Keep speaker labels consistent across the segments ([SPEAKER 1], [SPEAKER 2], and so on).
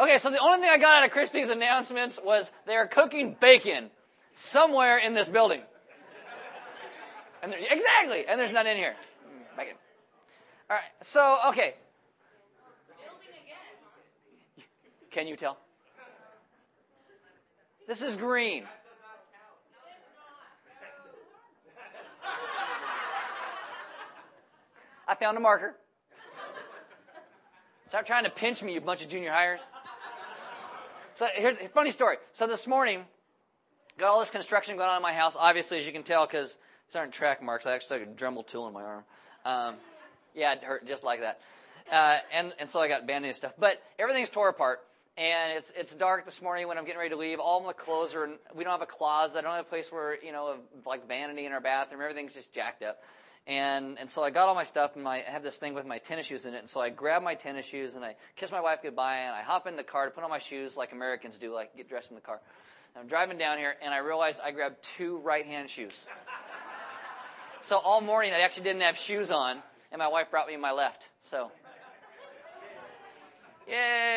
[SPEAKER 1] Okay, so the only thing I got out of Christie's announcements was they are cooking bacon somewhere in this building. And exactly, and there's none in here. Bacon. All right, so okay. Can you tell? This is green. I found a marker. Stop trying to pinch me, you bunch of junior hires. So here's a funny story. So this morning, got all this construction going on in my house. Obviously, as you can tell, because these aren't track marks. I actually took a Dremel tool in my arm. Um, yeah, it hurt just like that. Uh, and and so I got band-aid stuff. But everything's tore apart. And it's it's dark this morning when I'm getting ready to leave. All my clothes are. We don't have a closet. I don't have a place where you know, like vanity in our bathroom. Everything's just jacked up. And, and so I got all my stuff and my, I have this thing with my tennis shoes in it. And so I grab my tennis shoes and I kiss my wife goodbye and I hop in the car to put on my shoes like Americans do, like get dressed in the car. And I'm driving down here and I realized I grabbed two right hand shoes. so all morning I actually didn't have shoes on and my wife brought me my left. So, yay!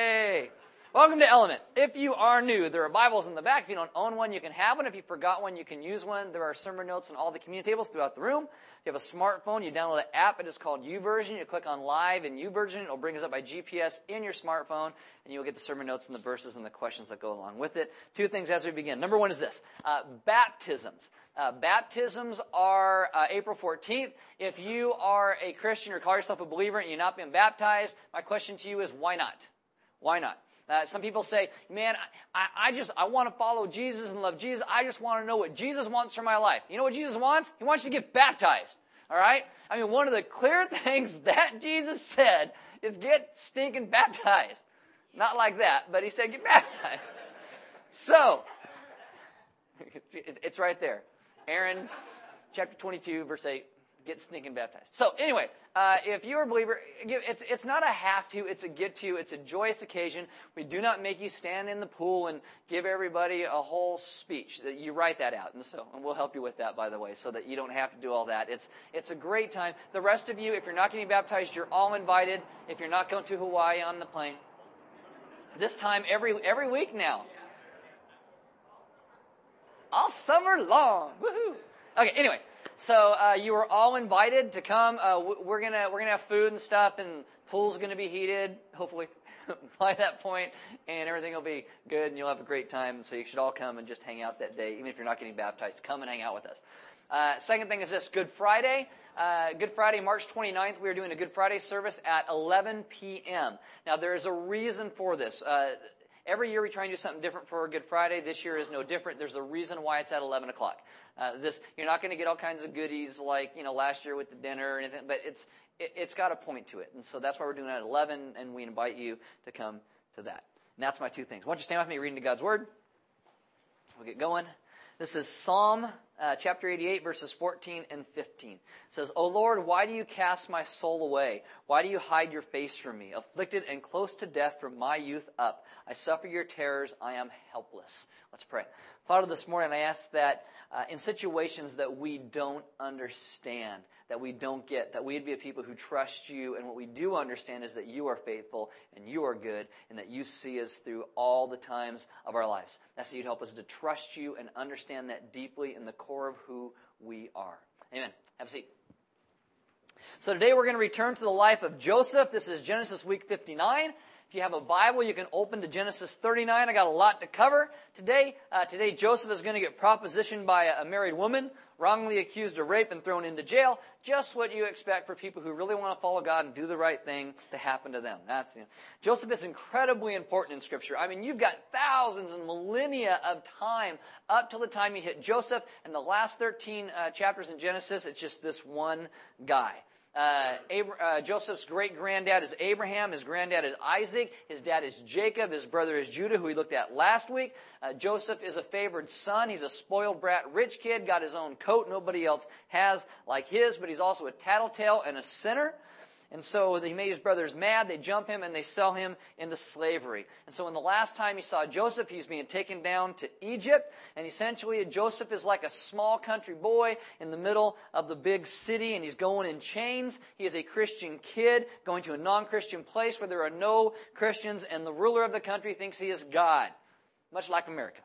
[SPEAKER 1] Welcome to Element. If you are new, there are Bibles in the back. If you don't own one, you can have one. If you forgot one, you can use one. There are sermon notes on all the community tables throughout the room. If you have a smartphone, you download an app. It is called YouVersion. You click on Live in YouVersion. It'll bring us up by GPS in your smartphone, and you'll get the sermon notes and the verses and the questions that go along with it. Two things as we begin. Number one is this uh, baptisms. Uh, baptisms are uh, April 14th. If you are a Christian or call yourself a believer and you're not being baptized, my question to you is why not? Why not? Uh, some people say, man, I, I just, I want to follow Jesus and love Jesus. I just want to know what Jesus wants for my life. You know what Jesus wants? He wants you to get baptized. All right? I mean, one of the clear things that Jesus said is get stinking baptized. Not like that, but he said get baptized. So, it's right there. Aaron chapter 22, verse 8 get sneaking baptized. So anyway, uh, if you're a believer, it's it's not a have to, it's a get to. It's a joyous occasion. We do not make you stand in the pool and give everybody a whole speech. That you write that out, and so and we'll help you with that, by the way, so that you don't have to do all that. It's it's a great time. The rest of you, if you're not getting baptized, you're all invited. If you're not going to Hawaii on the plane, this time every every week now. All summer long. Woohoo! Okay, anyway, so uh, you are all invited to come. Uh, we're gonna we're gonna have food and stuff, and pool's gonna be heated, hopefully by that point, and everything will be good, and you'll have a great time. So you should all come and just hang out that day, even if you're not getting baptized. Come and hang out with us. Uh, second thing is this: Good Friday. Uh, Good Friday, March 29th, we are doing a Good Friday service at 11 p.m. Now, there is a reason for this. Uh, Every year we try and do something different for Good Friday. This year is no different. There's a reason why it's at 11 o'clock. Uh, this you're not going to get all kinds of goodies like you know last year with the dinner or anything, but it's it, has got a point to it, and so that's why we're doing it at 11, and we invite you to come to that. And that's my two things. Why don't you stand with me reading to God's Word? We'll get going. This is Psalm uh, chapter 88, verses 14 and 15. It says, O Lord, why do you cast my soul away? Why do you hide your face from me? Afflicted and close to death from my youth up. I suffer your terrors. I am helpless. Let's pray. Father, this morning I ask that uh, in situations that we don't understand, that we don't get, that we'd be a people who trust you. And what we do understand is that you are faithful and you are good and that you see us through all the times of our lives. That's that you'd help us to trust you and understand that deeply in the core of who we are. Amen. Have a seat. So today we're going to return to the life of Joseph. This is Genesis week 59. If you have a Bible, you can open to Genesis 39. I got a lot to cover today. Uh, today, Joseph is going to get propositioned by a married woman, wrongly accused of rape and thrown into jail. Just what you expect for people who really want to follow God and do the right thing to happen to them. That's you know. Joseph is incredibly important in Scripture. I mean, you've got thousands and millennia of time up till the time you hit Joseph, and the last 13 uh, chapters in Genesis, it's just this one guy. Uh, uh, Joseph's great granddad is Abraham. His granddad is Isaac. His dad is Jacob. His brother is Judah, who we looked at last week. Uh, Joseph is a favored son. He's a spoiled brat, rich kid, got his own coat nobody else has like his, but he's also a tattletale and a sinner. And so he made his brothers mad. They jump him and they sell him into slavery. And so in the last time he saw Joseph, he's being taken down to Egypt. And essentially, Joseph is like a small country boy in the middle of the big city and he's going in chains. He is a Christian kid going to a non-Christian place where there are no Christians and the ruler of the country thinks he is God. Much like America.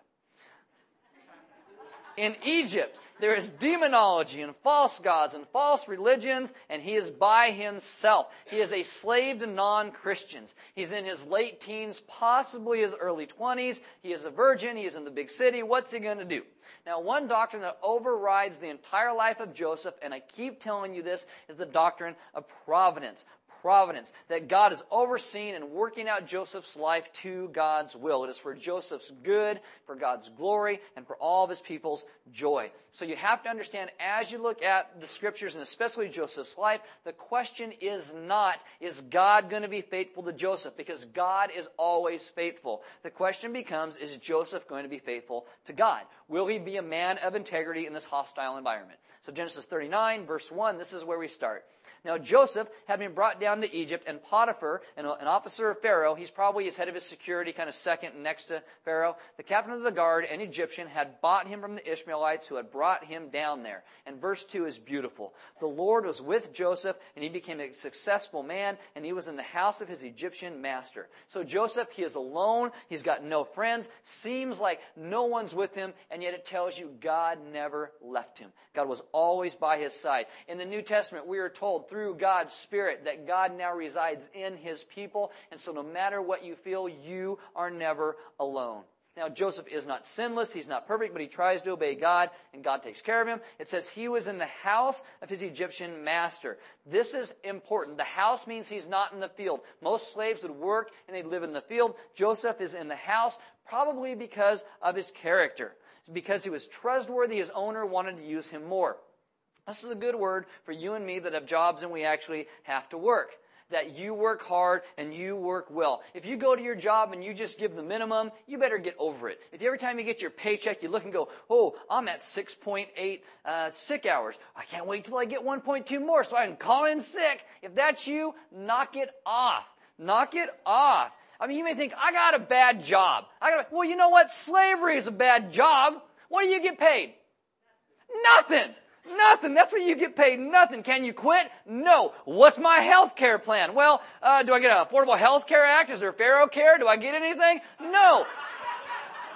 [SPEAKER 1] In Egypt, there is demonology and false gods and false religions, and he is by himself. He is a slave to non Christians. He's in his late teens, possibly his early 20s. He is a virgin. He is in the big city. What's he going to do? Now, one doctrine that overrides the entire life of Joseph, and I keep telling you this, is the doctrine of providence providence, that God is overseeing and working out Joseph's life to God's will. It is for Joseph's good, for God's glory, and for all of his people's joy. So you have to understand as you look at the scriptures and especially Joseph's life, the question is not, is God going to be faithful to Joseph? Because God is always faithful. The question becomes, is Joseph going to be faithful to God? Will he be a man of integrity in this hostile environment? So Genesis 39, verse 1, this is where we start. Now, Joseph had been brought down to Egypt, and Potiphar, an, officer of Pharaoh, he's probably his head of his security, kind of second next to Pharaoh, the captain of the guard, an Egyptian, had bought him from the Ishmaelites who had brought him down there. And verse 2 is beautiful. The Lord was with Joseph, and he became a successful man, and he was in the house of his Egyptian master. So Joseph, he is alone, he's got no friends, seems like no one's with him, and yet it tells you God never left him. God was always by his side. In the New Testament, we are told through God's Spirit that God now resides in His people. And so no matter what you feel, you are never alone. Now, Joseph is not sinless. He's not perfect, but he tries to obey God, and God takes care of him. It says he was in the house of his Egyptian master. This is important. The house means he's not in the field. Most slaves would work and they'd live in the field. Joseph is in the house, probably because of his character. Because he was trustworthy, his owner wanted to use him more. This is a good word for you and me that have jobs and we actually have to work. That you work hard and you work well. If you go to your job and you just give the minimum, you better get over it. If every time you get your paycheck, you look and go, oh, I'm at 6.8 uh, sick hours. I can't wait till I get 1.2 more so I can call in sick. If that's you, knock it off. Knock it off. I mean, you may think, I got a bad job. I got, well, you know what? Slavery is a bad job. What do you get paid? Nothing. Nothing. That's what you get paid. Nothing. Can you quit? No. What's my health care plan? Well, uh, do I get an Affordable Health Care Act? Is there Pharaoh Care? Do I get anything? No.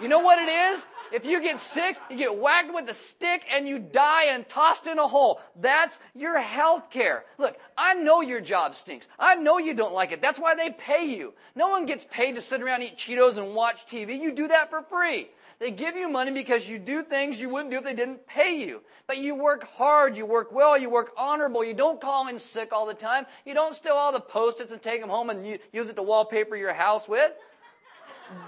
[SPEAKER 1] You know what it is? If you get sick, you get whacked with a stick and you die and tossed in a hole. That's your health care. Look, I know your job stinks. I know you don't like it. That's why they pay you. No one gets paid to sit around, eat Cheetos, and watch TV. You do that for free. They give you money because you do things you wouldn't do if they didn't pay you. But you work hard, you work well, you work honorable, you don't call in sick all the time, you don't steal all the post-its and take them home and use it to wallpaper your house with.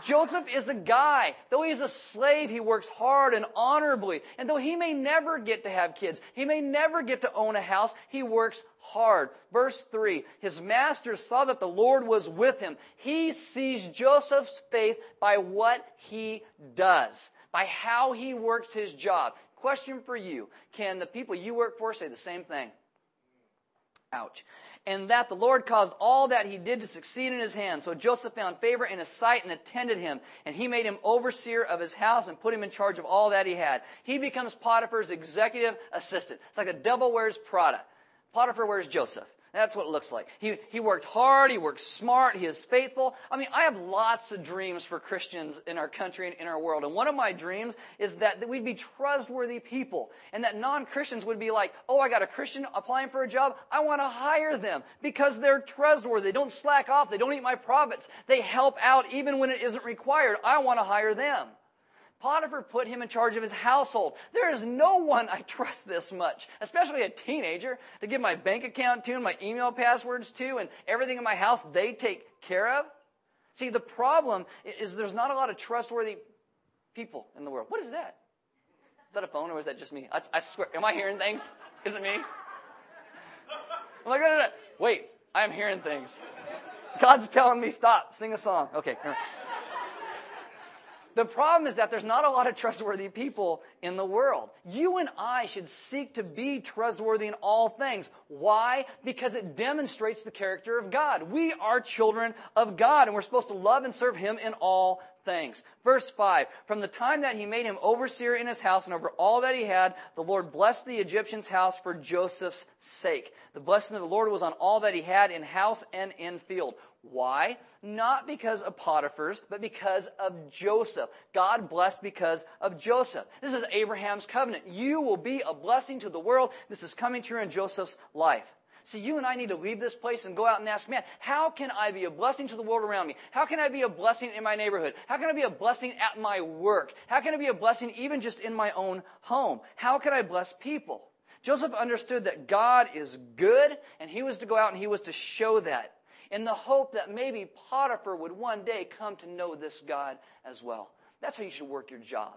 [SPEAKER 1] Joseph is a guy. Though he's a slave, he works hard and honorably. And though he may never get to have kids, he may never get to own a house, he works hard. Verse 3 His master saw that the Lord was with him. He sees Joseph's faith by what he does, by how he works his job. Question for you Can the people you work for say the same thing? Ouch and that the Lord caused all that he did to succeed in his hand. So Joseph found favor in his sight and attended him, and he made him overseer of his house and put him in charge of all that he had. He becomes Potiphar's executive assistant. It's like the devil wears Prada. Potiphar wears Joseph. That's what it looks like. He, he worked hard, he worked smart, he is faithful. I mean, I have lots of dreams for Christians in our country and in our world. And one of my dreams is that, that we'd be trustworthy people and that non-Christians would be like, oh, I got a Christian applying for a job. I want to hire them because they're trustworthy. They don't slack off. They don't eat my profits. They help out even when it isn't required. I want to hire them. Potiphar put him in charge of his household. There is no one I trust this much, especially a teenager, to give my bank account to and my email passwords to and everything in my house they take care of. See, the problem is there's not a lot of trustworthy people in the world. What is that? Is that a phone or is that just me? I, I swear, am I hearing things? Is it me? I'm like, no, no, no. wait, I am hearing things. God's telling me stop, sing a song. Okay. The problem is that there's not a lot of trustworthy people in the world. You and I should seek to be trustworthy in all things. Why? Because it demonstrates the character of God. We are children of God and we're supposed to love and serve Him in all things. Verse 5 From the time that he made him overseer in his house and over all that he had, the Lord blessed the Egyptian's house for Joseph's sake. The blessing of the Lord was on all that he had in house and in field. Why? Not because of Potiphar's, but because of Joseph. God blessed because of Joseph. This is Abraham's covenant. You will be a blessing to the world. This is coming true in Joseph's life. See, you and I need to leave this place and go out and ask, man, how can I be a blessing to the world around me? How can I be a blessing in my neighborhood? How can I be a blessing at my work? How can I be a blessing even just in my own home? How can I bless people? Joseph understood that God is good, and he was to go out and he was to show that in the hope that maybe Potiphar would one day come to know this God as well. That's how you should work your job.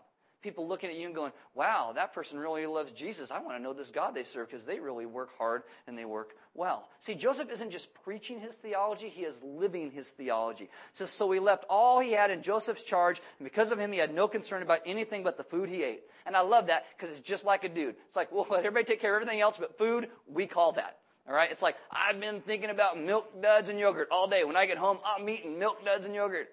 [SPEAKER 1] People looking at you and going, wow, that person really loves Jesus. I want to know this God they serve because they really work hard and they work well. See, Joseph isn't just preaching his theology, he is living his theology. It says, so he left all he had in Joseph's charge, and because of him, he had no concern about anything but the food he ate. And I love that because it's just like a dude. It's like, well, let everybody take care of everything else, but food, we call that. All right? It's like, I've been thinking about milk duds and yogurt all day. When I get home, I'm eating milk duds and yogurt.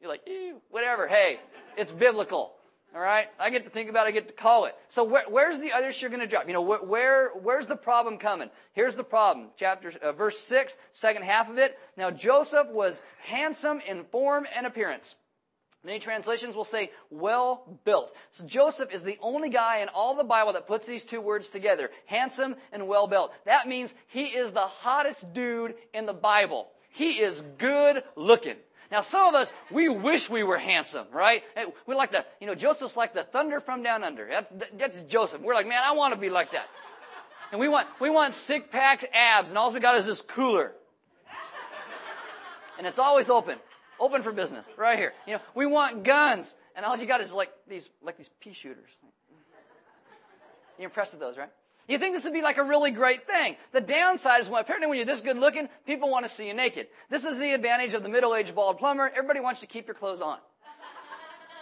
[SPEAKER 1] You're like, ew, whatever. Hey, it's biblical. All right? I get to think about it, I get to call it. So where, where's the other shoe going to drop? You know, where, where, where's the problem coming? Here's the problem. Chapter, uh, verse 6, second half of it. Now Joseph was handsome in form and appearance. Many translations will say well built. So Joseph is the only guy in all the Bible that puts these two words together. Handsome and well built. That means he is the hottest dude in the Bible. He is good looking. Now, some of us, we wish we were handsome, right? We like the, you know, Joseph's like the thunder from down under. That's, that's Joseph. We're like, man, I want to be like that. And we want, we want sick packed abs, and all we got is this cooler. And it's always open. Open for business, right here. You know, we want guns, and all you got is like these, like these pea shooters. You're impressed with those, right? You think this would be like a really great thing. The downside is when apparently when you're this good looking, people want to see you naked. This is the advantage of the middle-aged bald plumber. Everybody wants to keep your clothes on.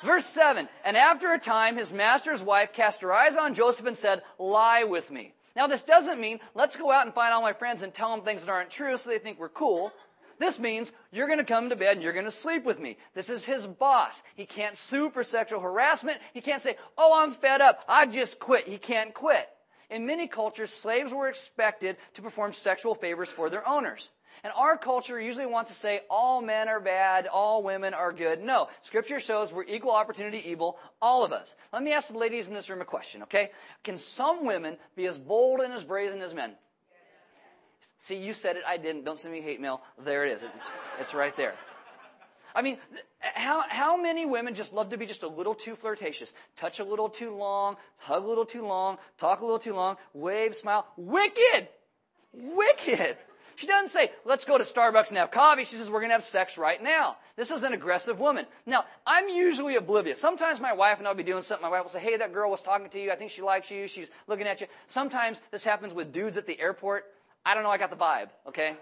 [SPEAKER 1] Verse 7, and after a time, his master's wife cast her eyes on Joseph and said, lie with me. Now this doesn't mean, let's go out and find all my friends and tell them things that aren't true so they think we're cool. This means you're going to come to bed and you're going to sleep with me. This is his boss. He can't sue for sexual harassment. He can't say, oh, I'm fed up. I just quit. He can't quit. In many cultures, slaves were expected to perform sexual favors for their owners. And our culture usually wants to say all men are bad, all women are good. No. Scripture shows we're equal opportunity evil, all of us. Let me ask the ladies in this room a question, okay? Can some women be as bold and as brazen as men? See, you said it, I didn't. Don't send me hate mail. There it is. It's, it's right there. I mean, how, how many women just love to be just a little too flirtatious? Touch a little too long, hug a little too long, talk a little too long, wave, smile. Wicked! Wicked! She doesn't say, let's go to Starbucks and have coffee. She says, we're going to have sex right now. This is an aggressive woman. Now, I'm usually oblivious. Sometimes my wife and I'll be doing something. My wife will say, hey, that girl was talking to you. I think she likes you. She's looking at you. Sometimes this happens with dudes at the airport. I don't know. I got the vibe, okay?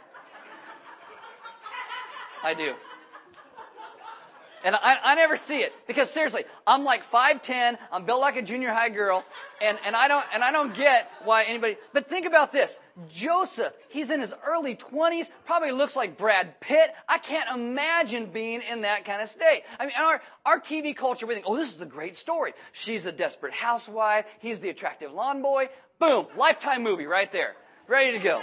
[SPEAKER 1] I do. And I, I never see it because seriously, I'm like 5'10, I'm built like a junior high girl, and, and I don't, and I don't get why anybody, but think about this. Joseph, he's in his early 20s, probably looks like Brad Pitt. I can't imagine being in that kind of state. I mean, our, our TV culture, we think, oh, this is a great story. She's the desperate housewife, he's the attractive lawn boy. Boom, lifetime movie right there. Ready to go.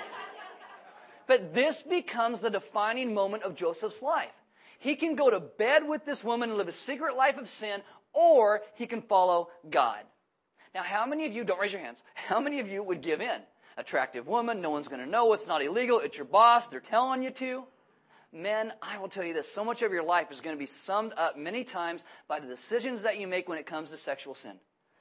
[SPEAKER 1] But this becomes the defining moment of Joseph's life. He can go to bed with this woman and live a secret life of sin, or he can follow God. Now, how many of you, don't raise your hands, how many of you would give in? Attractive woman, no one's going to know, it's not illegal, it's your boss, they're telling you to. Men, I will tell you this, so much of your life is going to be summed up many times by the decisions that you make when it comes to sexual sin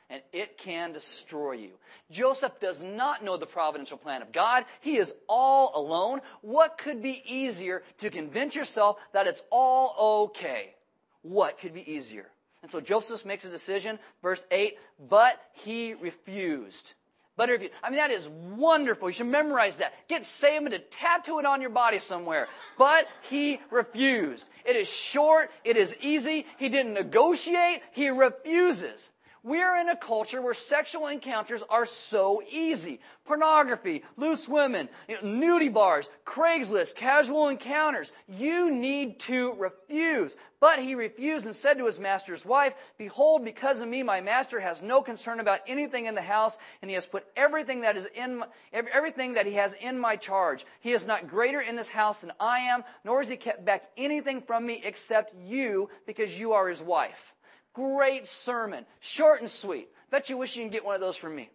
[SPEAKER 1] and it can destroy you. Joseph does not know the providential plan of God. He is all alone. What could be easier to convince yourself that it's all okay? What could be easier? And so Joseph makes a decision, verse 8, but he refused. But if you, I mean, that is wonderful. You should memorize that. Get Simon to tattoo it on your body somewhere. But he refused. It is short. It is easy. He didn't negotiate. He refuses. We're in a culture where sexual encounters are so easy. Pornography, loose women, nudie bars, Craigslist, casual encounters. You need to refuse. But he refused and said to his master's wife, Behold, because of me, my master has no concern about anything in the house, and he has put everything that is in everything that he has in my charge. He is not greater in this house than I am, nor has he kept back anything from me except you, because you are his wife. Great sermon. Short and sweet. Bet you wish you can get one of those from me.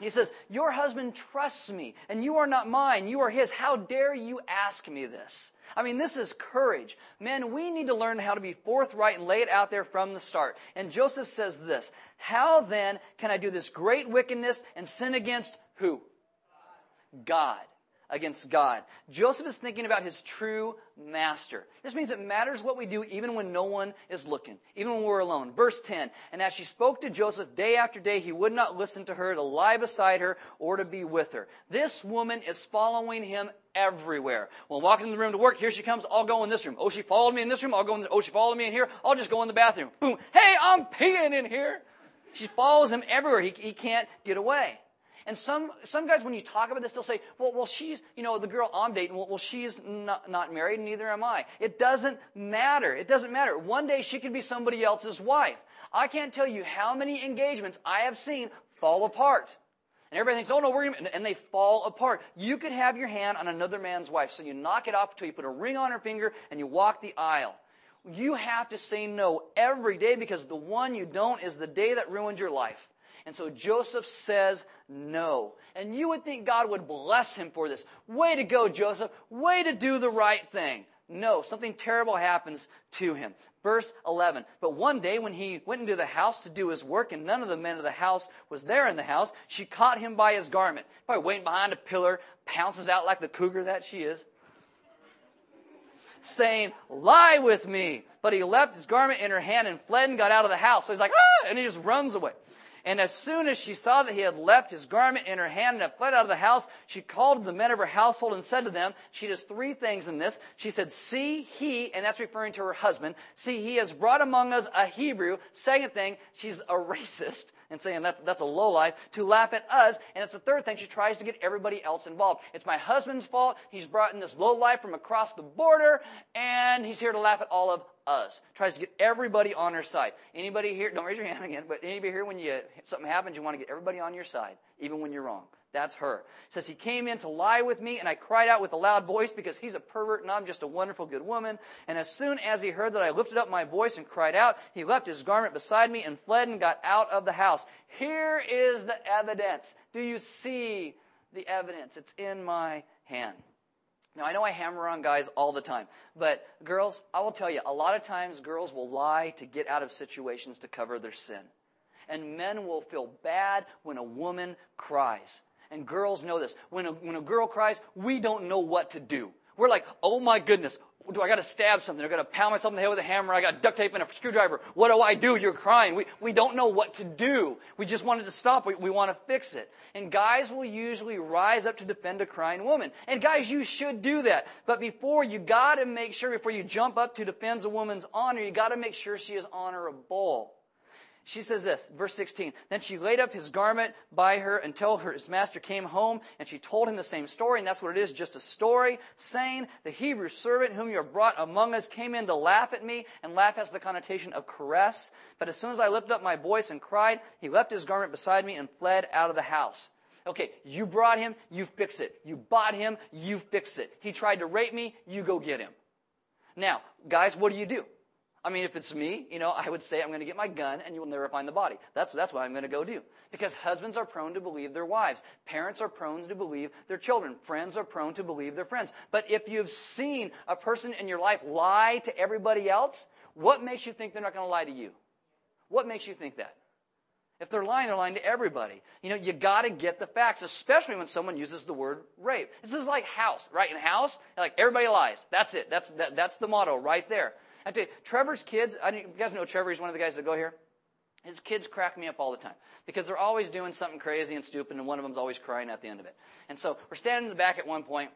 [SPEAKER 1] He says, Your husband trusts me, and you are not mine. You are his. How dare you ask me this? I mean, this is courage. Men, we need to learn how to be forthright and lay it out there from the start. And Joseph says this How then can I do this great wickedness and sin against who? God against God. Joseph is thinking about his true master. This means it matters what we do even when no one is looking, even when we're alone. Verse 10 And as she spoke to Joseph day after day, he would not listen to her, to lie beside her, or to be with her. This woman is following him everywhere. When walking in the room to work, here she comes, I'll go in this room. Oh, she followed me in this room, I'll go in this, oh, she followed me in here, I'll just go in the bathroom. Boom. Hey, I'm peeing in here. She follows him everywhere. He, he can't get away. And some, some guys, when you talk about this, they'll say, well, well, she's, you know, the girl I'm dating, well, well she's not, not married, neither am I. It doesn't matter. It doesn't matter. One day she could be somebody else's wife. I can't tell you how many engagements I have seen fall apart. And everybody thinks, oh no, we're gonna, and they fall apart. You could have your hand on another man's wife, so you knock it off until you put a ring on her finger and you walk the aisle. You have to say no every day because the one you don't is the day that ruins your life. And so Joseph says no. And you would think God would bless him for this. Way to go, Joseph. Way to do the right thing. No, something terrible happens to him. Verse 11. But one day when he went into the house to do his work and none of the men of the house was there in the house, she caught him by his garment. Probably waiting behind a pillar, pounces out like the cougar that she is. Saying, lie with me. But he left his garment in her hand and fled and got out of the house. So he's like, ah, and he just runs away. And as soon as she saw that he had left his garment in her hand and had fled out of the house, she called the men of her household and said to them, she does three things in this. She said, see, he, and that's referring to her husband, see, he has brought among us a Hebrew. Second thing, she's a racist and saying that, that's a low life, to laugh at us. And it's the third thing, she tries to get everybody else involved. It's my husband's fault. He's brought in this low life from across the border, and he's here to laugh at all of us. Tries to get everybody on her side. Anybody here, don't raise your hand again, but anybody here when you, something happens, you want to get everybody on your side, even when you're wrong. That's her. It says, He came in to lie with me, and I cried out with a loud voice because he's a pervert and I'm just a wonderful, good woman. And as soon as he heard that I lifted up my voice and cried out, he left his garment beside me and fled and got out of the house. Here is the evidence. Do you see the evidence? It's in my hand. Now, I know I hammer on guys all the time, but girls, I will tell you, a lot of times girls will lie to get out of situations to cover their sin. And men will feel bad when a woman cries. And girls know this. When a, when a girl cries, we don't know what to do. We're like, oh my goodness, do I got to stab something? I got to pound myself in the head with a hammer. I got duct tape and a screwdriver. What do I do? You're crying. We, we don't know what to do. We just wanted to stop. We, we want to fix it. And guys will usually rise up to defend a crying woman. And guys, you should do that. But before, you got to make sure, before you jump up to defend a woman's honor, you got to make sure she is honorable. She says this, verse 16. Then she laid up his garment by her until her, his master came home, and she told him the same story, and that's what it is, just a story, saying, The Hebrew servant whom you have brought among us came in to laugh at me, and laugh has the connotation of caress. But as soon as I lifted up my voice and cried, he left his garment beside me and fled out of the house. Okay, you brought him, you fix it. You bought him, you fix it. He tried to rape me, you go get him. Now, guys, what do you do? I mean, if it's me, you know, I would say I'm going to get my gun and you will never find the body. That's, that's what I'm going to go do. Because husbands are prone to believe their wives. Parents are prone to believe their children. Friends are prone to believe their friends. But if you've seen a person in your life lie to everybody else, what makes you think they're not going to lie to you? What makes you think that? If they're lying, they're lying to everybody. You know, you gotta get the facts, especially when someone uses the word rape. This is like house, right? In house, like everybody lies. That's it. That's, that, that's the motto right there. I tell you, Trevor's kids, I, you guys know Trevor, he's one of the guys that go here. His kids crack me up all the time because they're always doing something crazy and stupid, and one of them's always crying at the end of it. And so we're standing in the back at one point,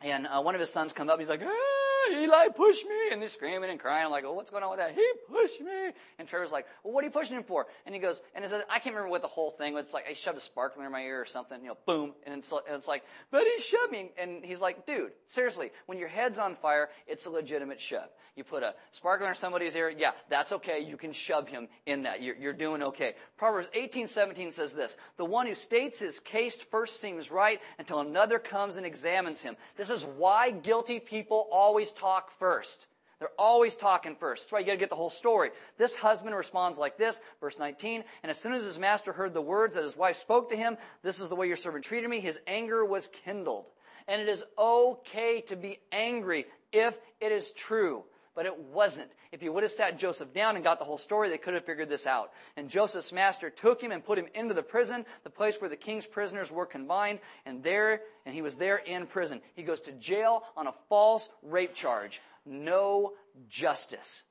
[SPEAKER 1] and uh, one of his sons comes up. He's like, ah! Eli pushed me. And they're screaming and crying. I'm like, oh, what's going on with that? He pushed me. And Trevor's like, well, what are you pushing him for? And he goes, and he says, I can't remember what the whole thing was. It's like, I shoved a sparkler in my ear or something, you know, boom. And it's, and it's like, but he shoved me. And he's like, dude, seriously, when your head's on fire, it's a legitimate shove. You put a sparkler in somebody's ear, yeah, that's okay. You can shove him in that. You're, you're doing okay. Proverbs 18, 17 says this, the one who states his case first seems right until another comes and examines him. This is why guilty people always talk first. They're always talking first. That's why you got to get the whole story. This husband responds like this, verse 19. And as soon as his master heard the words that his wife spoke to him, this is the way your servant treated me, his anger was kindled. And it is okay to be angry if it is true. But it wasn't. If you would have sat Joseph down and got the whole story, they could have figured this out. And Joseph's master took him and put him into the prison, the place where the king's prisoners were confined, and there, and he was there in prison. He goes to jail on a false rape charge no justice.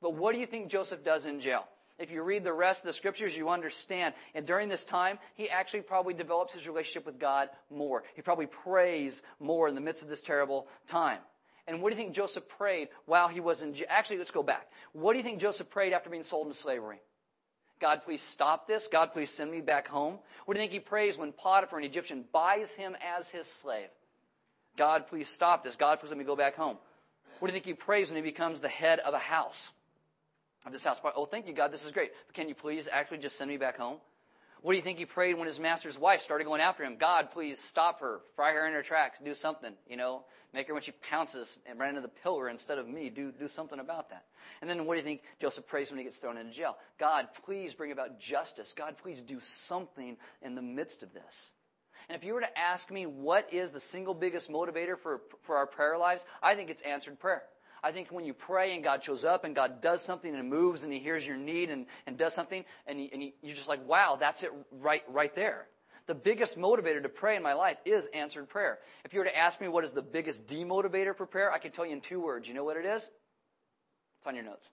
[SPEAKER 1] But what do you think Joseph does in jail? If you read the rest of the scriptures, you understand. And during this time, he actually probably develops his relationship with God more. He probably prays more in the midst of this terrible time. And what do you think Joseph prayed while he was in jail? Actually, let's go back. What do you think Joseph prayed after being sold into slavery? God, please stop this. God, please send me back home. What do you think he prays when Potiphar, an Egyptian, buys him as his slave? God, please stop this. God, please let me go back home. What do you think he prays when he becomes the head of a house? Of this house. Oh, thank you, God. This is great. But can you please actually just send me back home? What do you think he prayed when his master's wife started going after him? God, please stop her. Fry her in her tracks. Do something. You know, make her when she pounces and run into the pillar instead of me. Do, do something about that. And then what do you think Joseph prays when he gets thrown into jail? God, please bring about justice. God, please do something in the midst of this. And if you were to ask me what is the single biggest motivator for, for our prayer lives, I think it's answered prayer. I think when you pray and God shows up and God does something and moves and He hears your need and, and does something, and, he, and he, you're just like, wow, that's it right, right there. The biggest motivator to pray in my life is answered prayer. If you were to ask me what is the biggest demotivator for prayer, I can tell you in two words. You know what it is? It's on your notes.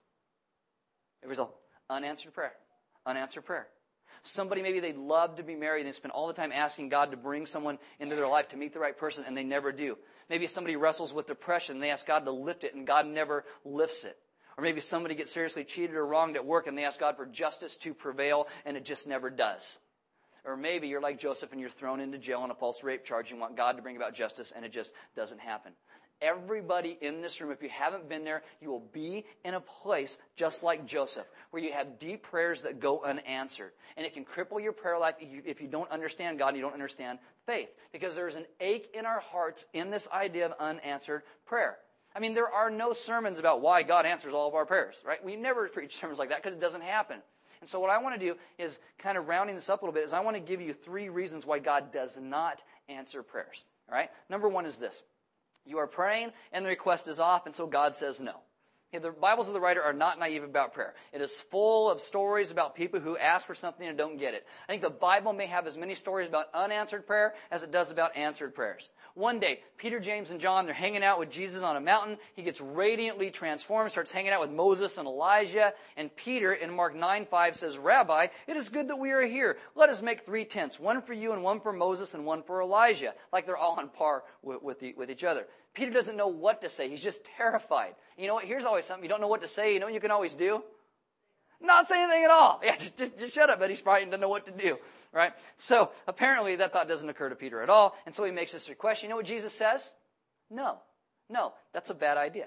[SPEAKER 1] It was unanswered prayer. Unanswered prayer. Somebody maybe they'd love to be married and they spend all the time asking God to bring someone into their life to meet the right person and they never do. Maybe somebody wrestles with depression and they ask God to lift it and God never lifts it. Or maybe somebody gets seriously cheated or wronged at work and they ask God for justice to prevail and it just never does. Or maybe you're like Joseph and you're thrown into jail on a false rape charge. And you want God to bring about justice and it just doesn't happen. Everybody in this room, if you haven't been there, you will be in a place just like Joseph, where you have deep prayers that go unanswered. And it can cripple your prayer life if you don't understand God, and you don't understand faith. Because there's an ache in our hearts in this idea of unanswered prayer. I mean, there are no sermons about why God answers all of our prayers, right? We never preach sermons like that because it doesn't happen. And so what I want to do is kind of rounding this up a little bit is I want to give you three reasons why God does not answer prayers. All right? Number one is this. You are praying and the request is off, and so God says no. The Bibles of the writer are not naive about prayer. It is full of stories about people who ask for something and don't get it. I think the Bible may have as many stories about unanswered prayer as it does about answered prayers. One day, Peter, James, and John, they're hanging out with Jesus on a mountain. He gets radiantly transformed, starts hanging out with Moses and Elijah. And Peter, in Mark 9 5, says, Rabbi, it is good that we are here. Let us make three tents, one for you and one for Moses and one for Elijah. Like they're all on par with, with, the, with each other. Peter doesn't know what to say. He's just terrified. You know what? Here's always something. You don't know what to say. You know what you can always do? Not say anything at all. Yeah, just, just, just shut up. But he's frightened, doesn't know what to do. Right? So apparently that thought doesn't occur to Peter at all. And so he makes this request. You know what Jesus says? No. No. That's a bad idea.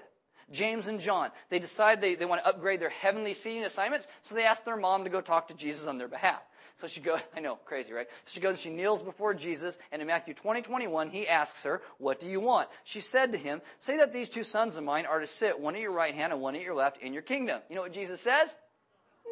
[SPEAKER 1] James and John, they decide they, they want to upgrade their heavenly seating assignments, so they ask their mom to go talk to Jesus on their behalf. So she goes, I know, crazy, right? She goes, she kneels before Jesus, and in Matthew 20, 21, he asks her, What do you want? She said to him, Say that these two sons of mine are to sit, one at your right hand and one at your left, in your kingdom. You know what Jesus says?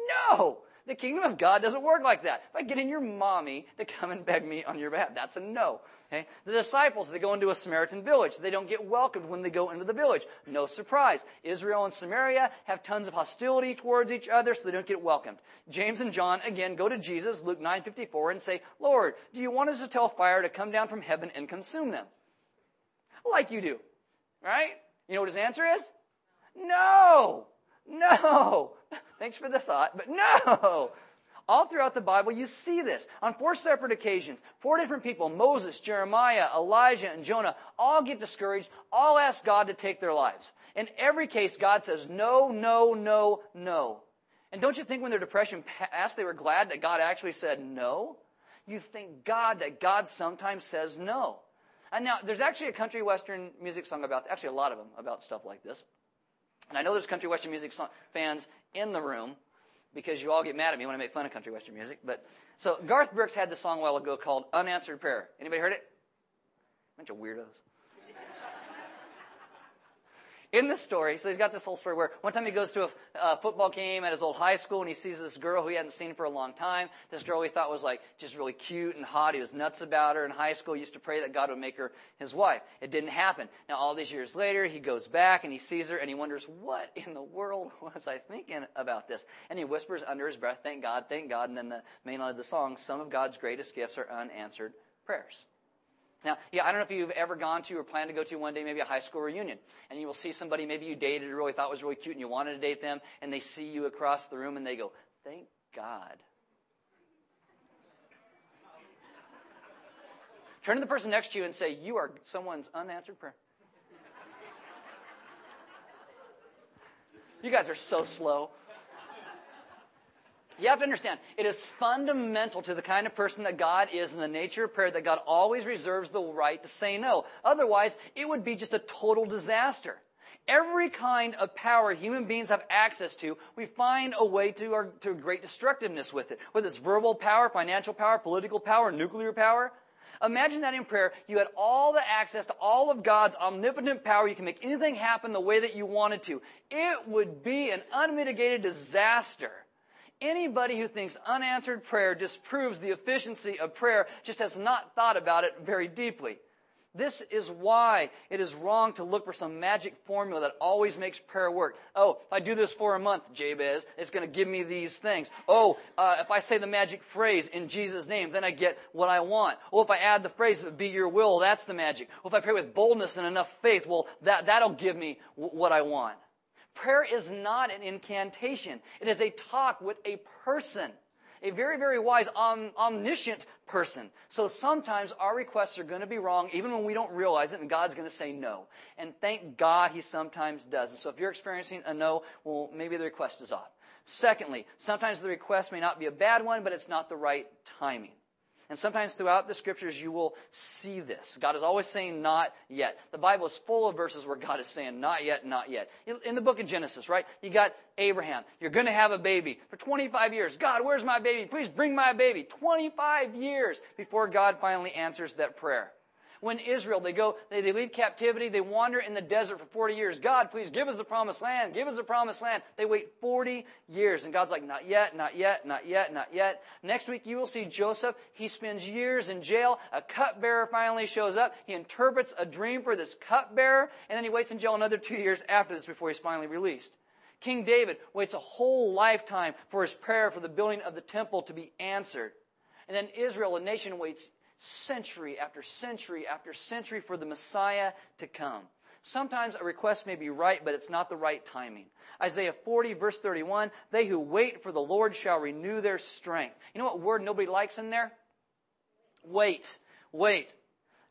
[SPEAKER 1] No! The kingdom of God doesn't work like that. By getting your mommy to come and beg me on your behalf, that's a no. Okay? The disciples, they go into a Samaritan village. They don't get welcomed when they go into the village. No surprise. Israel and Samaria have tons of hostility towards each other, so they don't get welcomed. James and John, again, go to Jesus, Luke 9.54, and say, Lord, do you want us to tell fire to come down from heaven and consume them? Like you do. Right? You know what his answer is? No! No! Thanks for the thought. But no! All throughout the Bible, you see this. On four separate occasions, four different people, Moses, Jeremiah, Elijah, and Jonah, all get discouraged, all ask God to take their lives. In every case, God says, no, no, no, no. And don't you think when their depression passed, they were glad that God actually said no? You thank God that God sometimes says no. And now, there's actually a country western music song about, actually a lot of them, about stuff like this. And I know there's country western music fans in the room because you all get mad at me when I make fun of country western music. But so Garth Brooks had this song a while ago called "Unanswered Prayer." Anybody heard it? A Bunch of weirdos in the story, so he's got this whole story where one time he goes to a, a, football game at his old high school and he sees this girl who he hadn't seen for a long time. This girl he thought was like just really cute and hot. He was nuts about her in high school. He used to pray that God would make her his wife. It didn't happen. Now all these years later, he goes back and he sees her and he wonders, what in the world was I thinking about this? And he whispers under his breath, thank God, thank God. And then the main line of the song, some of God's greatest gifts are unanswered prayers. Now, yeah, I don't know if you've ever gone to or plan to go to one day maybe a high school reunion, and you will see somebody maybe you dated or really thought was really cute and you wanted to date them, and they see you across the room and they go, "Thank God." Turn to the person next to you and say, "You are someone's unanswered prayer." You guys are so slow. You have to understand, it is fundamental to the kind of person that God is in the nature of prayer that God always reserves the right to say no. Otherwise, it would be just a total disaster. Every kind of power human beings have access to, we find a way to, our, to great destructiveness with it. Whether it's verbal power, financial power, political power, nuclear power. Imagine that in prayer, you had all the access to all of God's omnipotent power. You can make anything happen the way that you wanted to. It would be an unmitigated disaster. Anybody who thinks unanswered prayer disproves the efficiency of prayer just has not thought about it very deeply. This is why it is wrong to look for some magic formula that always makes prayer work. Oh, if I do this for a month, Jabez, it's going to give me these things. Oh, uh, if I say the magic phrase in Jesus' name, then I get what I want. Oh, if I add the phrase, be your will, that's the magic. Well, if I pray with boldness and enough faith, well, that, that'll give me w- what I want. Prayer is not an incantation. It is a talk with a person. A very, very wise, om- omniscient person. So sometimes our requests are going to be wrong, even when we don't realize it, and God's going to say no. And thank God He sometimes does. And so if you're experiencing a no, well, maybe the request is off. Secondly, sometimes the request may not be a bad one, but it's not the right timing. And sometimes throughout the scriptures, you will see this. God is always saying, not yet. The Bible is full of verses where God is saying, not yet, not yet. In the book of Genesis, right? You got Abraham. You're going to have a baby. For 25 years, God, where's my baby? Please bring my baby. 25 years before God finally answers that prayer when Israel, they go, they, they leave captivity, they wander in the desert for 40 years. God, please give us the promised land. Give us the promised land. They wait 40 years. And God's like, not yet, not yet, not yet, not yet. Next week you will see Joseph. He spends years in jail. A cupbearer finally shows up. He interprets a dream for this cupbearer. And then he waits in jail another two years after this before he's finally released. King David waits a whole lifetime for his prayer for the building of the temple to be answered. And then Israel, a nation, waits century after century after century for the Messiah to come. Sometimes a request may be right, but it's not the right timing. Isaiah 40, verse 31 They who wait for the Lord shall renew their strength. You know what word nobody likes in there? Wait. Wait.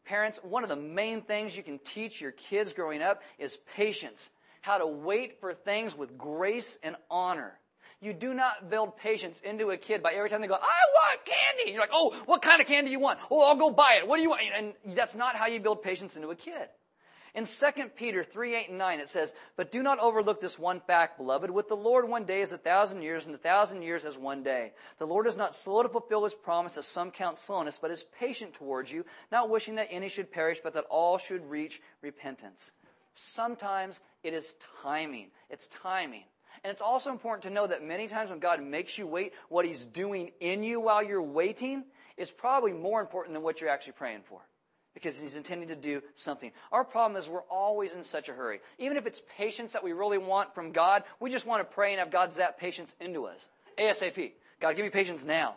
[SPEAKER 1] Parents, one of the main things you can teach your kids growing up is patience. How to wait for things with grace and honor. You do not build patience into a kid by every time they go, I want candy. And you're like, oh, what kind of candy do you want? Oh, I'll go buy it. What do you want? And that's not how you build patience into a kid. In 2 Peter 3, 8, and 9, it says, But do not overlook this one fact, beloved. With the Lord, one day is a thousand years, and a thousand years as one day. The Lord is not slow to fulfill his promise, as some count slowness, but is patient towards you, not wishing that any should perish, but that all should reach repentance. Sometimes it is timing. It's timing. And it's also important to know that many times when God makes you wait, what He's doing in you while you're waiting is probably more important than what you're actually praying for. Because He's intending to do something. Our problem is we're always in such a hurry. Even if it's patience that we really want from God, we just want to pray and have God zap patience into us. ASAP. God, give me patience now.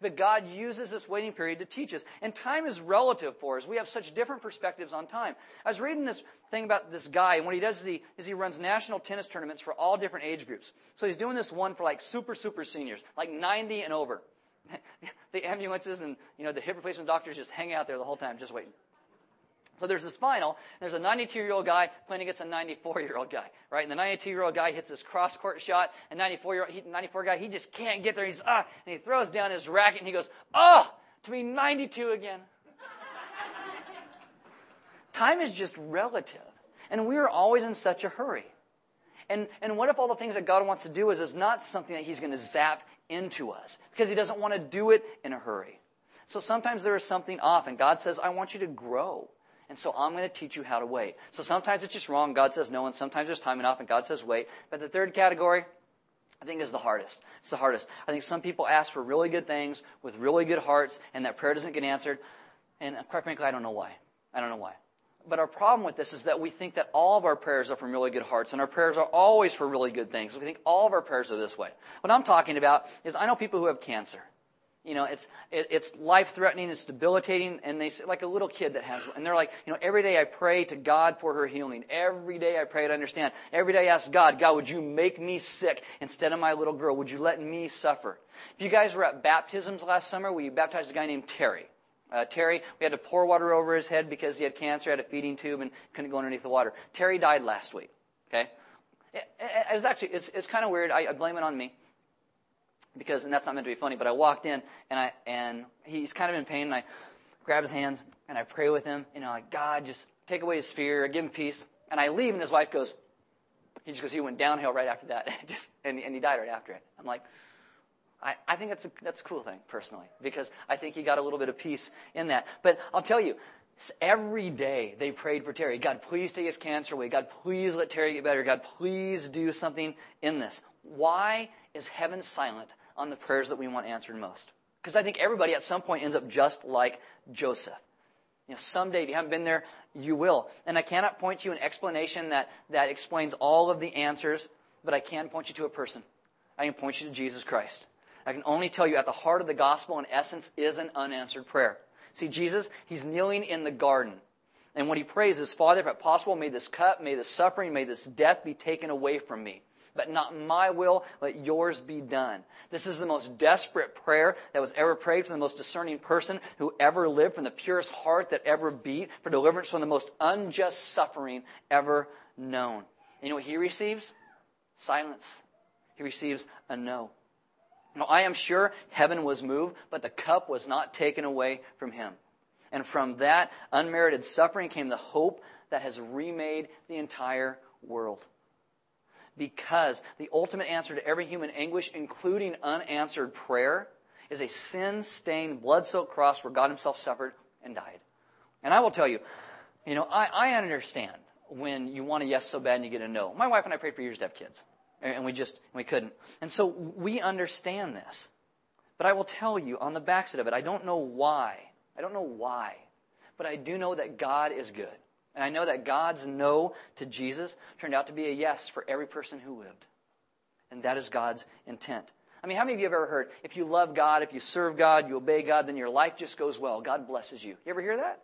[SPEAKER 2] But God uses this waiting period to teach us. And time is relative for us. We have such different perspectives on time. I was reading this thing about this guy, and what he does is he, is he runs national tennis tournaments for all different age groups. So he's doing this one for like super, super seniors, like 90 and over. the ambulances and you know the hip replacement doctors just hang out there the whole time, just waiting. So there's this final. There's a 92 year old guy playing against a 94 year old guy, right? And the 92 year old guy hits this cross court shot, and 94 year old 94 guy he just can't get there. He's ah, and he throws down his racket and he goes, oh, to be 92 again. Time is just relative, and we are always in such a hurry. And and what if all the things that God wants to do is is not something that He's going to zap into us because He doesn't want to do it in a hurry. So sometimes there is something off, and God says, I want you to grow. And so I'm going to teach you how to wait. So sometimes it's just wrong. God says no, and sometimes there's time enough, and God says wait. But the third category, I think is the hardest. It's the hardest. I think some people ask for really good things with really good hearts, and that prayer doesn't get answered. And uh, quite frankly, I don't know why. I don't know why. But our problem with this is that we think that all of our prayers are from really good hearts, and our prayers are always for really good things. We think all of our prayers are this way. What I'm talking about is I know people who have cancer you know, it's, it, it's life threatening, it's debilitating, and they say, like a little kid that has, and they're like, you know, every day I pray to God for her healing. Every day I pray to understand. Every day I ask God, God, would you make me sick instead of my little girl? Would you let me suffer? If you guys were at baptisms last summer, we baptized a guy named Terry. Uh, Terry, we had to pour water over his head because he had cancer, had a feeding tube, and couldn't go underneath the water. Terry died last week. Okay, it, it, it was actually it's it's kind of weird. I, I blame it on me because, and that's not meant to be funny, but I walked in and I, and he's kind of in pain and I grab his hands and I pray with him, you know, like, God, just take away his fear, give him peace. And I leave and his wife goes, he just goes, he went downhill right after that. just, and, and he died right after it. I'm like, I, I think that's a, that's a cool thing, personally, because I think he got a little bit of peace in that. But I'll tell you, every day they prayed for Terry. God, please take his cancer away. God, please let Terry get better. God, please do something in this. Why is heaven silent on the prayers that we want answered most. Because I think everybody at some point ends up just like Joseph. You know, someday, if you haven't been there, you will. And I cannot point you an explanation that, that explains all of the answers, but I can point you to a person. I can point you to Jesus Christ. I can only tell you at the heart of the gospel, in essence, is an unanswered prayer. See, Jesus, he's kneeling in the garden. And what he prays is, Father, if it possible, may this cup, may this suffering, may this death be taken away from me but not my will, let yours be done. This is the most desperate prayer that was ever prayed from the most discerning person who ever lived, from the purest heart that ever beat, for deliverance from the most unjust suffering ever known. And you know what he receives? Silence. He receives a no. Now, I am sure heaven was moved, but the cup was not taken away from him. And from that unmerited suffering came the hope that has remade the entire world because the ultimate answer to every human anguish, including unanswered prayer, is a sin stained, blood soaked cross where God Himself suffered and died. And I will tell you, you know, I, I understand when you want a yes so bad and you get a no. My wife and I prayed for years to have kids, and we just we couldn't. And so we understand this. But I will tell you, on the backside of it, I don't know why. I don't know why. But I do know that God is good. And I know that God's no to Jesus turned out to be a yes for every person who lived. And that is God's intent. I mean, how many of you have ever heard, if you love God, if you serve God, you obey God, then your life just goes well. God blesses you. You ever hear that?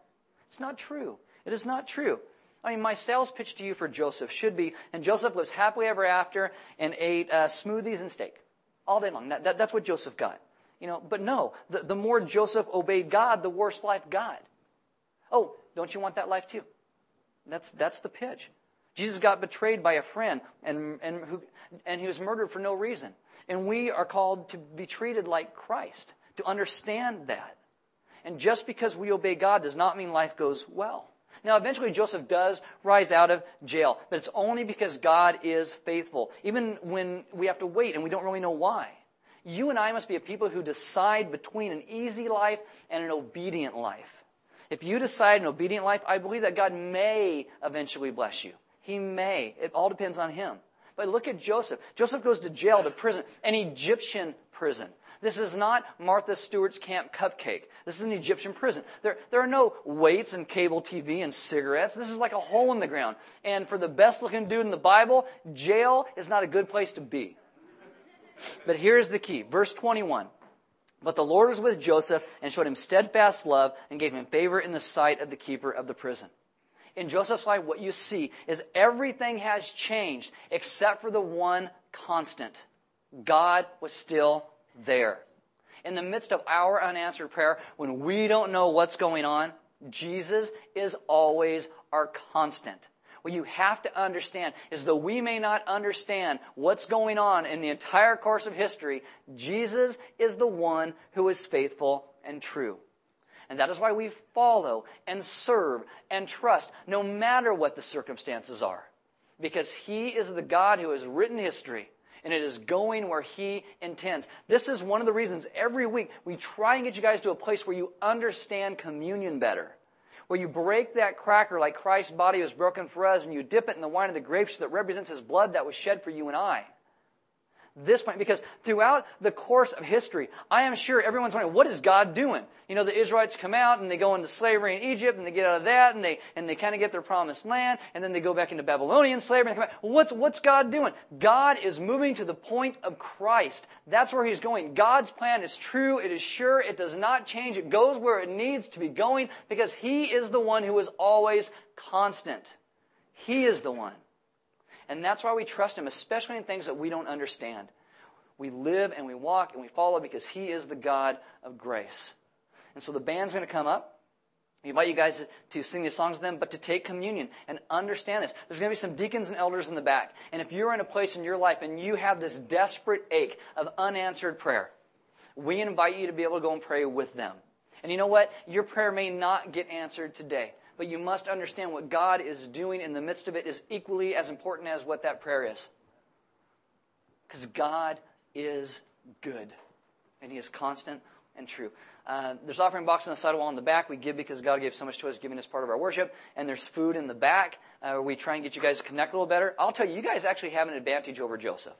[SPEAKER 2] It's not true. It is not true. I mean, my sales pitch to you for Joseph should be, and Joseph lives happily ever after and ate uh, smoothies and steak all day long. That, that, that's what Joseph got. You know, but no, the, the more Joseph obeyed God, the worse life got. Oh, don't you want that life too? That's, that's the pitch. Jesus got betrayed by a friend and, and, who, and he was murdered for no reason. And we are called to be treated like Christ, to understand that. And just because we obey God does not mean life goes well. Now, eventually Joseph does rise out of jail, but it's only because God is faithful, even when we have to wait and we don't really know why. You and I must be a people who decide between an easy life and an obedient life. If you decide an obedient life, I believe that God may eventually bless you. He may. It all depends on Him. But look at Joseph. Joseph goes to jail, to prison, an Egyptian prison. This is not Martha Stewart's Camp Cupcake. This is an Egyptian prison. There, there are no weights and cable TV and cigarettes. This is like a hole in the ground. And for the best looking dude in the Bible, jail is not a good place to be. But here's the key. Verse 21. But the Lord was with Joseph and showed him steadfast love and gave him favor in the sight of the keeper of the prison. In Joseph's life, what you see is everything has changed except for the one constant. God was still there. In the midst of our unanswered prayer, when we don't know what's going on, Jesus is always our constant. What you have to understand is though we may not understand what's going on in the entire course of history, Jesus is the one who is faithful and true. And that is why we follow and serve and trust no matter what the circumstances are. Because He is the God who has written history and it is going where He intends. This is one of the reasons every week we try and get you guys to a place where you understand communion better where you break that cracker like Christ's body was broken for us and you dip it in the wine of the grapes that represents his blood that was shed for you and I this point because throughout the course of history, I am sure everyone's wondering, what is God doing? You know, the Israelites come out and they go into slavery in Egypt and they get out of that and they, and they kind of get their promised land and then they go back into Babylonian slavery. What's, what's God doing? God is moving to the point of Christ. That's where He's going. God's plan is true. It is sure. It does not change. It goes where it needs to be going because He is the one who is always constant. He is the one. And that's why we trust Him, especially in things that we don't understand. We live and we walk and we follow because He is the God of grace. And so the band's going to come up. We invite you guys to sing these songs with them, but to take communion and understand this. There's going to be some deacons and elders in the back. And if you're in a place in your life and you have this desperate ache of unanswered prayer, we invite you to be able to go and pray with them. And you know what? Your prayer may not get answered today. But you must understand what God is doing in the midst of it is equally as important as what that prayer is. Because God is good, and He is constant and true. Uh, there's offering box on the side wall in the back. We give because God gave so much to us, giving us part of our worship. And there's food in the back uh, we try and get you guys to connect a little better. I'll tell you, you guys actually have an advantage over Joseph.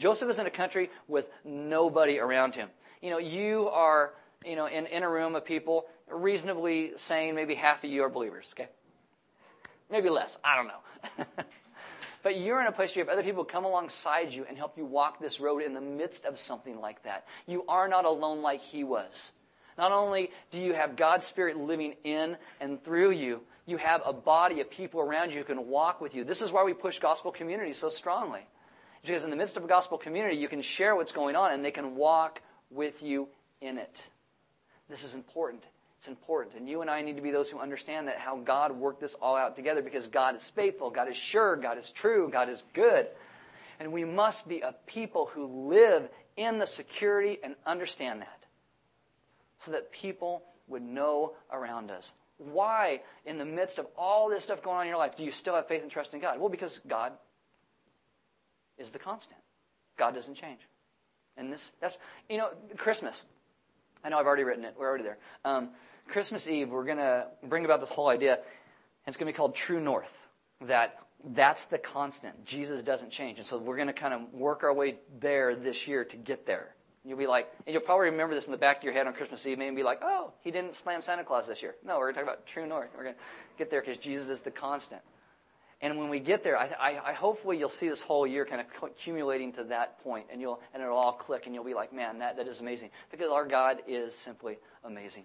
[SPEAKER 2] Joseph is in a country with nobody around him. You know, you are, you know, in, in a room of people reasonably saying maybe half of you are believers, okay? Maybe less. I don't know. but you're in a place where you have other people come alongside you and help you walk this road in the midst of something like that. You are not alone like he was. Not only do you have God's Spirit living in and through you, you have a body of people around you who can walk with you. This is why we push gospel community so strongly. Because in the midst of a gospel community, you can share what's going on and they can walk with you in it. This is important. It's important. And you and I need to be those who understand that how God worked this all out together because God is faithful, God is sure, God is true, God is good. And we must be a people who live in the security and understand that so that people would know around us. Why, in the midst of all this stuff going on in your life, do you still have faith and trust in God? Well, because God is the constant. God doesn't change. And this, that's, you know, Christmas. I know I've already written it. We're already there. Um, Christmas Eve, we're going to bring about this whole idea. And it's going to be called True North. That that's the constant. Jesus doesn't change. And so we're going to kind of work our way there this year to get there. You'll be like, and you'll probably remember this in the back of your head on Christmas Eve, maybe be like, oh, he didn't slam Santa Claus this year. No, we're going to talk about True North. We're going to get there because Jesus is the constant. And when we get there, I, I, I, hopefully you'll see this whole year kind of accumulating to that point, and you'll and it'll all click, and you'll be like, man, that, that is amazing, because our God is simply amazing.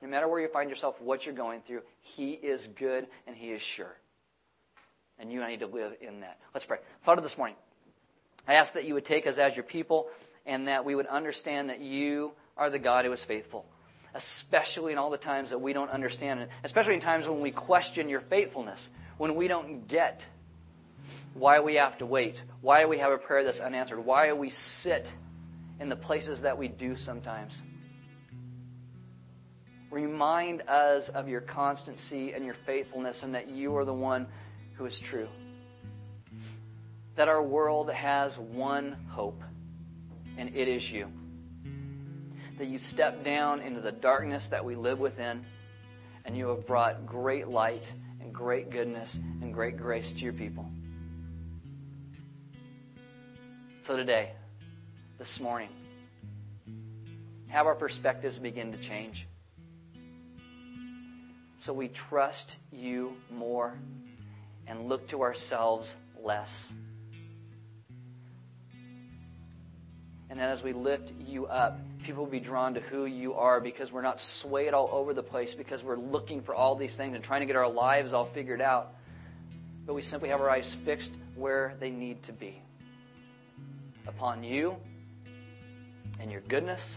[SPEAKER 2] No matter where you find yourself, what you're going through, He is good and He is sure, and you and I need to live in that. Let's pray. Father, this morning, I ask that you would take us as your people, and that we would understand that you are the God who is faithful especially in all the times that we don't understand, especially in times when we question your faithfulness when we don't get why we have to wait, why we have a prayer that's unanswered, why we sit in the places that we do sometimes. Remind us of your constancy and your faithfulness, and that you are the one who is true. That our world has one hope, and it is you. That you step down into the darkness that we live within, and you have brought great light great goodness and great grace to your people. So today, this morning, have our perspectives begin to change. So we trust you more and look to ourselves less. And that as we lift you up, people will be drawn to who you are because we're not swayed all over the place because we're looking for all these things and trying to get our lives all figured out. But we simply have our eyes fixed where they need to be upon you and your goodness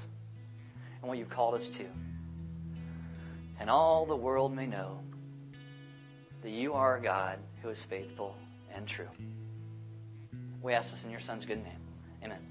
[SPEAKER 2] and what you've called us to. And all the world may know that you are a God who is faithful and true. We ask this in your Son's good name. Amen.